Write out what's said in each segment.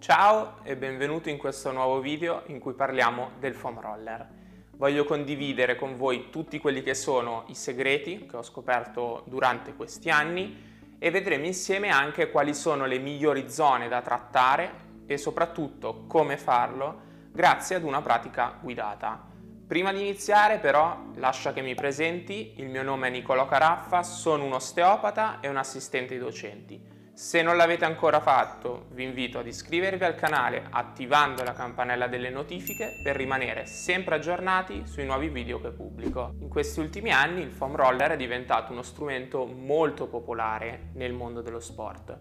Ciao e benvenuto in questo nuovo video in cui parliamo del foam roller. Voglio condividere con voi tutti quelli che sono i segreti che ho scoperto durante questi anni e vedremo insieme anche quali sono le migliori zone da trattare e soprattutto come farlo grazie ad una pratica guidata. Prima di iniziare però lascia che mi presenti, il mio nome è Nicolò Caraffa, sono un osteopata e un assistente ai docenti. Se non l'avete ancora fatto, vi invito ad iscrivervi al canale attivando la campanella delle notifiche per rimanere sempre aggiornati sui nuovi video che pubblico. In questi ultimi anni il foam roller è diventato uno strumento molto popolare nel mondo dello sport.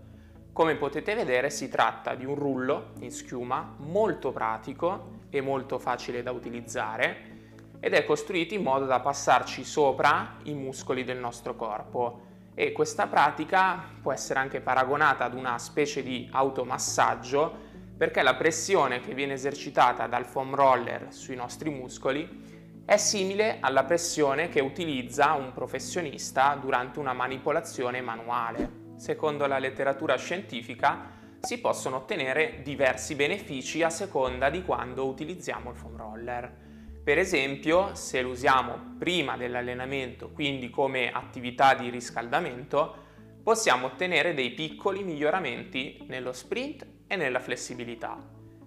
Come potete vedere si tratta di un rullo in schiuma molto pratico e molto facile da utilizzare ed è costruito in modo da passarci sopra i muscoli del nostro corpo e questa pratica può essere anche paragonata ad una specie di automassaggio perché la pressione che viene esercitata dal foam roller sui nostri muscoli è simile alla pressione che utilizza un professionista durante una manipolazione manuale. Secondo la letteratura scientifica si possono ottenere diversi benefici a seconda di quando utilizziamo il foam roller. Per esempio, se lo usiamo prima dell'allenamento, quindi come attività di riscaldamento, possiamo ottenere dei piccoli miglioramenti nello sprint e nella flessibilità,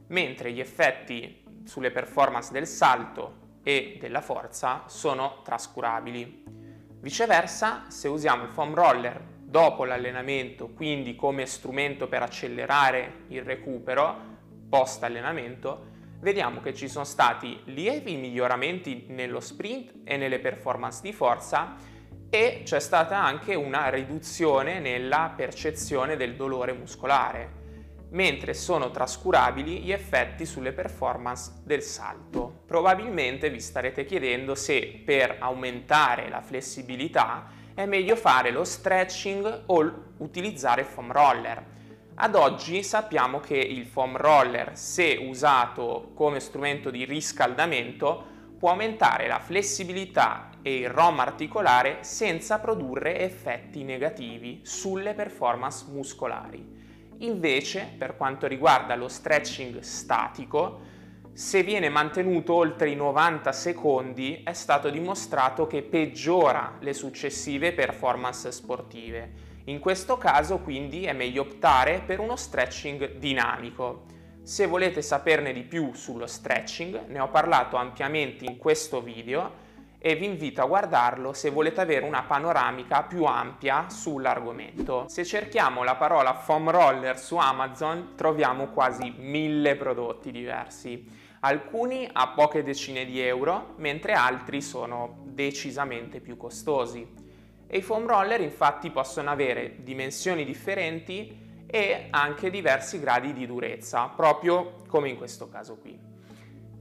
mentre gli effetti sulle performance del salto e della forza sono trascurabili. Viceversa, se usiamo il foam roller dopo l'allenamento, quindi come strumento per accelerare il recupero post allenamento, vediamo che ci sono stati lievi miglioramenti nello sprint e nelle performance di forza e c'è stata anche una riduzione nella percezione del dolore muscolare, mentre sono trascurabili gli effetti sulle performance del salto. Probabilmente vi starete chiedendo se per aumentare la flessibilità è meglio fare lo stretching o utilizzare foam roller. Ad oggi sappiamo che il foam roller, se usato come strumento di riscaldamento, può aumentare la flessibilità e il ROM articolare senza produrre effetti negativi sulle performance muscolari. Invece, per quanto riguarda lo stretching statico, se viene mantenuto oltre i 90 secondi è stato dimostrato che peggiora le successive performance sportive in questo caso quindi è meglio optare per uno stretching dinamico. Se volete saperne di più sullo stretching, ne ho parlato ampiamente in questo video e vi invito a guardarlo se volete avere una panoramica più ampia sull'argomento. Se cerchiamo la parola foam roller su Amazon troviamo quasi mille prodotti diversi, alcuni a poche decine di euro, mentre altri sono decisamente più costosi e i foam roller infatti possono avere dimensioni differenti e anche diversi gradi di durezza, proprio come in questo caso qui.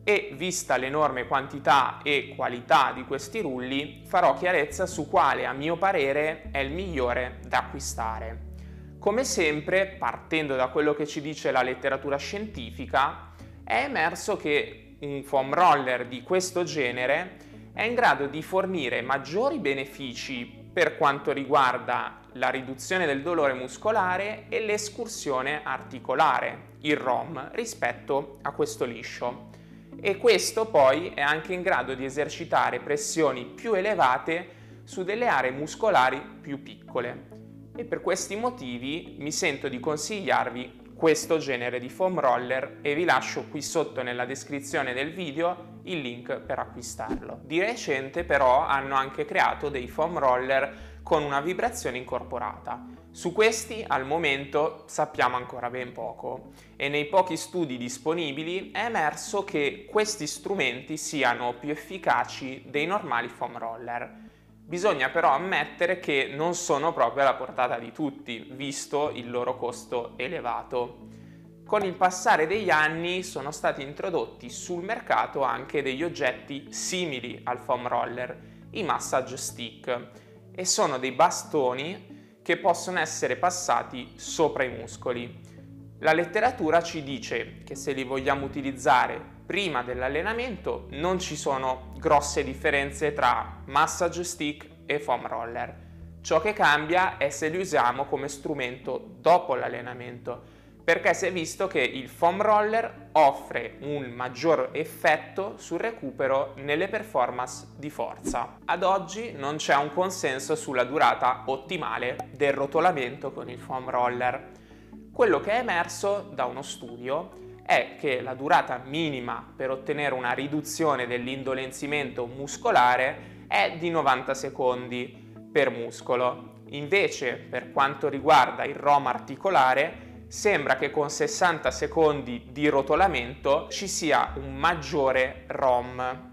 E vista l'enorme quantità e qualità di questi rulli, farò chiarezza su quale a mio parere è il migliore da acquistare. Come sempre, partendo da quello che ci dice la letteratura scientifica, è emerso che un foam roller di questo genere è in grado di fornire maggiori benefici per quanto riguarda la riduzione del dolore muscolare e l'escursione articolare, il ROM, rispetto a questo liscio. E questo poi è anche in grado di esercitare pressioni più elevate su delle aree muscolari più piccole. E per questi motivi mi sento di consigliarvi questo genere di foam roller e vi lascio qui sotto nella descrizione del video il link per acquistarlo. Di recente però hanno anche creato dei foam roller con una vibrazione incorporata. Su questi al momento sappiamo ancora ben poco e nei pochi studi disponibili è emerso che questi strumenti siano più efficaci dei normali foam roller. Bisogna però ammettere che non sono proprio alla portata di tutti, visto il loro costo elevato. Con il passare degli anni sono stati introdotti sul mercato anche degli oggetti simili al foam roller, i massage stick, e sono dei bastoni che possono essere passati sopra i muscoli. La letteratura ci dice che se li vogliamo utilizzare prima dell'allenamento non ci sono grosse differenze tra massage stick e foam roller. Ciò che cambia è se li usiamo come strumento dopo l'allenamento, perché si è visto che il foam roller offre un maggior effetto sul recupero nelle performance di forza. Ad oggi non c'è un consenso sulla durata ottimale del rotolamento con il foam roller. Quello che è emerso da uno studio è che la durata minima per ottenere una riduzione dell'indolenzimento muscolare è di 90 secondi per muscolo. Invece, per quanto riguarda il ROM articolare, sembra che con 60 secondi di rotolamento ci sia un maggiore ROM.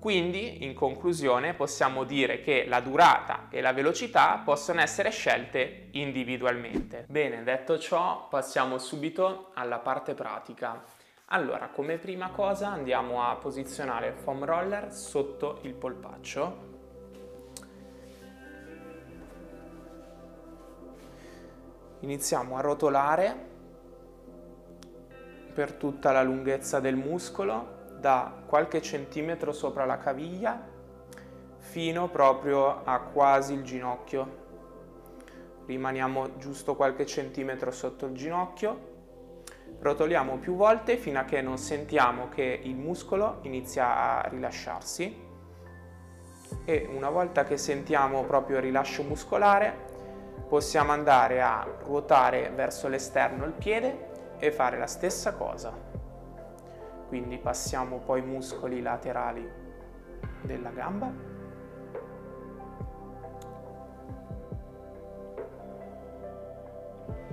Quindi, in conclusione, possiamo dire che la durata e la velocità possono essere scelte individualmente. Bene, detto ciò, passiamo subito alla parte pratica. Allora, come prima cosa andiamo a posizionare il foam roller sotto il polpaccio iniziamo a rotolare per tutta la lunghezza del muscolo da qualche centimetro sopra la caviglia fino proprio a quasi il ginocchio. Rimaniamo giusto qualche centimetro sotto il ginocchio. Rotoliamo più volte fino a che non sentiamo che il muscolo inizia a rilasciarsi. E una volta che sentiamo proprio il rilascio muscolare possiamo andare a ruotare verso l'esterno il piede e fare la stessa cosa. Quindi passiamo poi i muscoli laterali della gamba.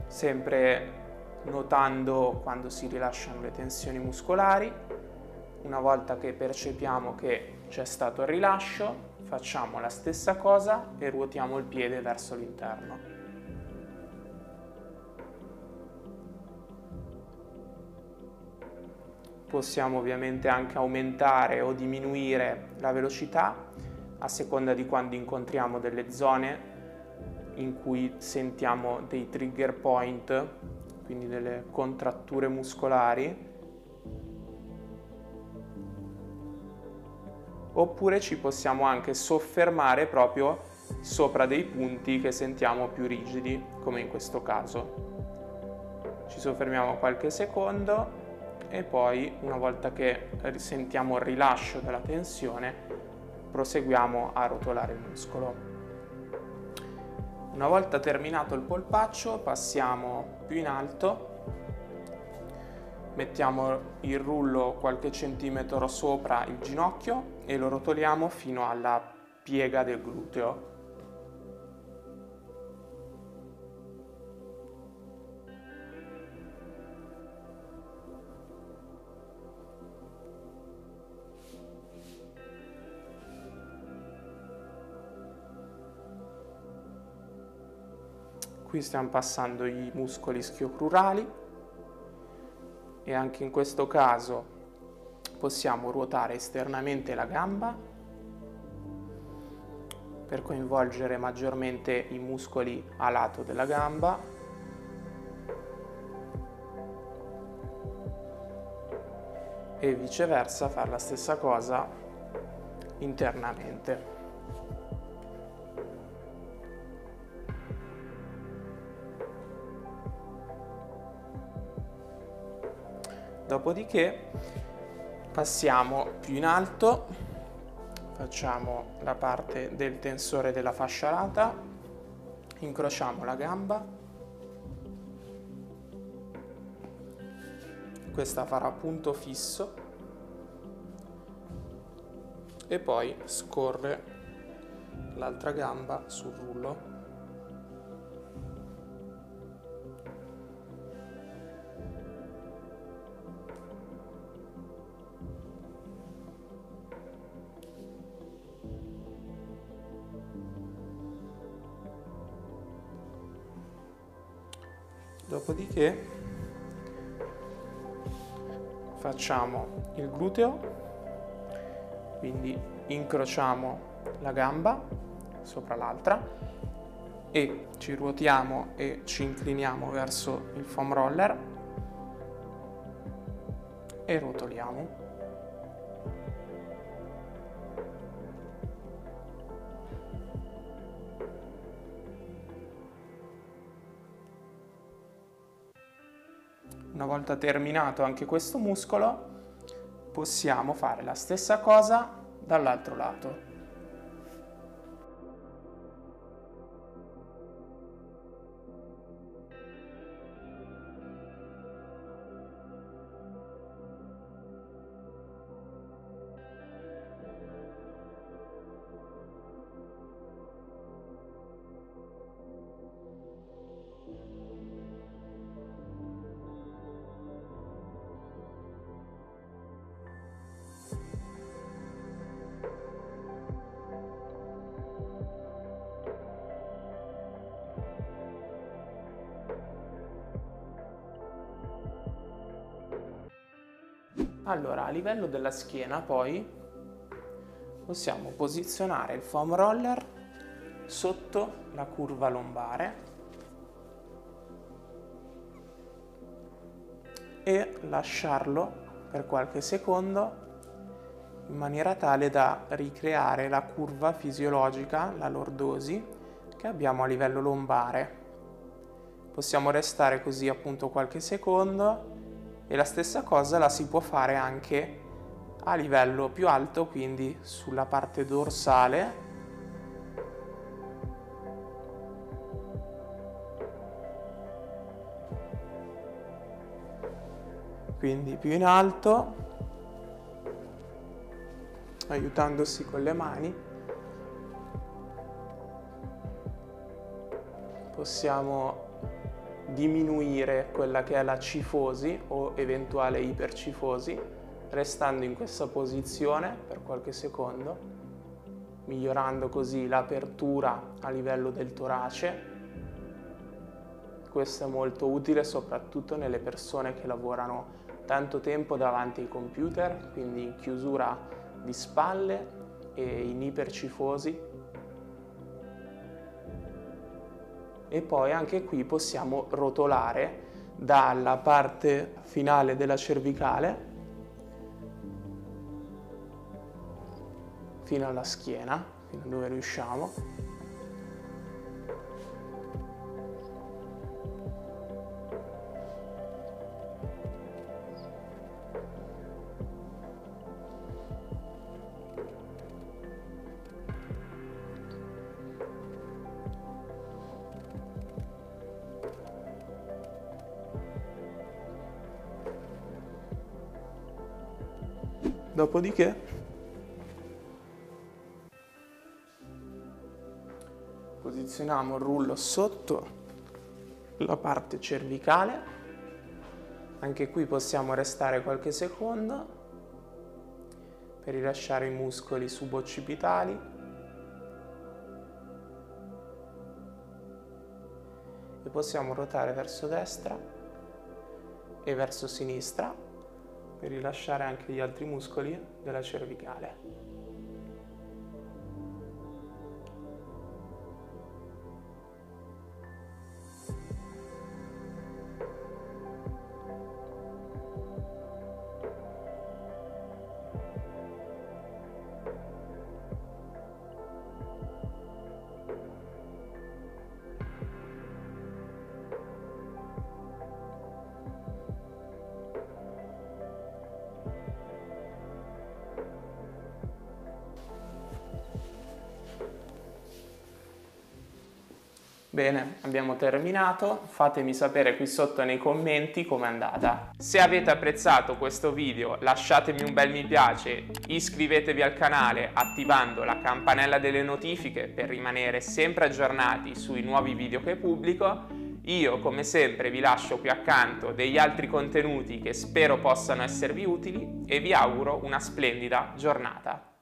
Sempre notando quando si rilasciano le tensioni muscolari. Una volta che percepiamo che c'è stato il rilascio, facciamo la stessa cosa e ruotiamo il piede verso l'interno. Possiamo ovviamente anche aumentare o diminuire la velocità a seconda di quando incontriamo delle zone in cui sentiamo dei trigger point, quindi delle contratture muscolari oppure ci possiamo anche soffermare proprio sopra dei punti che sentiamo più rigidi, come in questo caso. Ci soffermiamo qualche secondo e poi una volta che sentiamo il rilascio della tensione proseguiamo a rotolare il muscolo. Una volta terminato il polpaccio passiamo più in alto mettiamo il rullo qualche centimetro sopra il ginocchio e lo rotoliamo fino alla piega del gluteo. Qui stiamo passando i muscoli schiocrurali e anche in questo caso possiamo ruotare esternamente la gamba per coinvolgere maggiormente i muscoli a lato della gamba e viceversa fare la stessa cosa internamente. Dopodiché passiamo più in alto, facciamo la parte del tensore della fascia lata, incrociamo la gamba, questa farà punto fisso. E poi scorre l'altra gamba sul rullo Dopodiché facciamo il gluteo, quindi incrociamo la gamba sopra l'altra e ci ruotiamo e ci incliniamo verso il foam roller e rotoliamo. Volta terminato anche questo muscolo, possiamo fare la stessa cosa dall'altro lato. Allora, a livello della schiena poi possiamo posizionare il foam roller sotto la curva lombare e lasciarlo per qualche secondo in maniera tale da ricreare la curva fisiologica, la lordosi, che abbiamo a livello lombare. Possiamo restare così appunto qualche secondo e la stessa cosa la si può fare anche a livello più alto, quindi sulla parte dorsale. Quindi più in alto, aiutandosi con le mani. Possiamo diminuire quella che è la cifosi eventuale ipercifosi, restando in questa posizione per qualche secondo, migliorando così l'apertura a livello del torace. Questo è molto utile soprattutto nelle persone che lavorano tanto tempo davanti ai computer, quindi in chiusura di spalle e in ipercifosi e poi anche qui possiamo rotolare dalla parte finale della cervicale fino alla schiena, fino a dove riusciamo. Dopodiché? Posizioniamo il rullo sotto la parte cervicale, anche qui possiamo restare qualche secondo per rilasciare i muscoli suboccipitali. E possiamo ruotare verso destra e verso sinistra per rilasciare anche gli altri muscoli della cervicale. Bene, abbiamo terminato, fatemi sapere qui sotto nei commenti com'è andata. Se avete apprezzato questo video lasciatemi un bel mi piace, iscrivetevi al canale attivando la campanella delle notifiche per rimanere sempre aggiornati sui nuovi video che pubblico. Io come sempre vi lascio qui accanto degli altri contenuti che spero possano esservi utili e vi auguro una splendida giornata.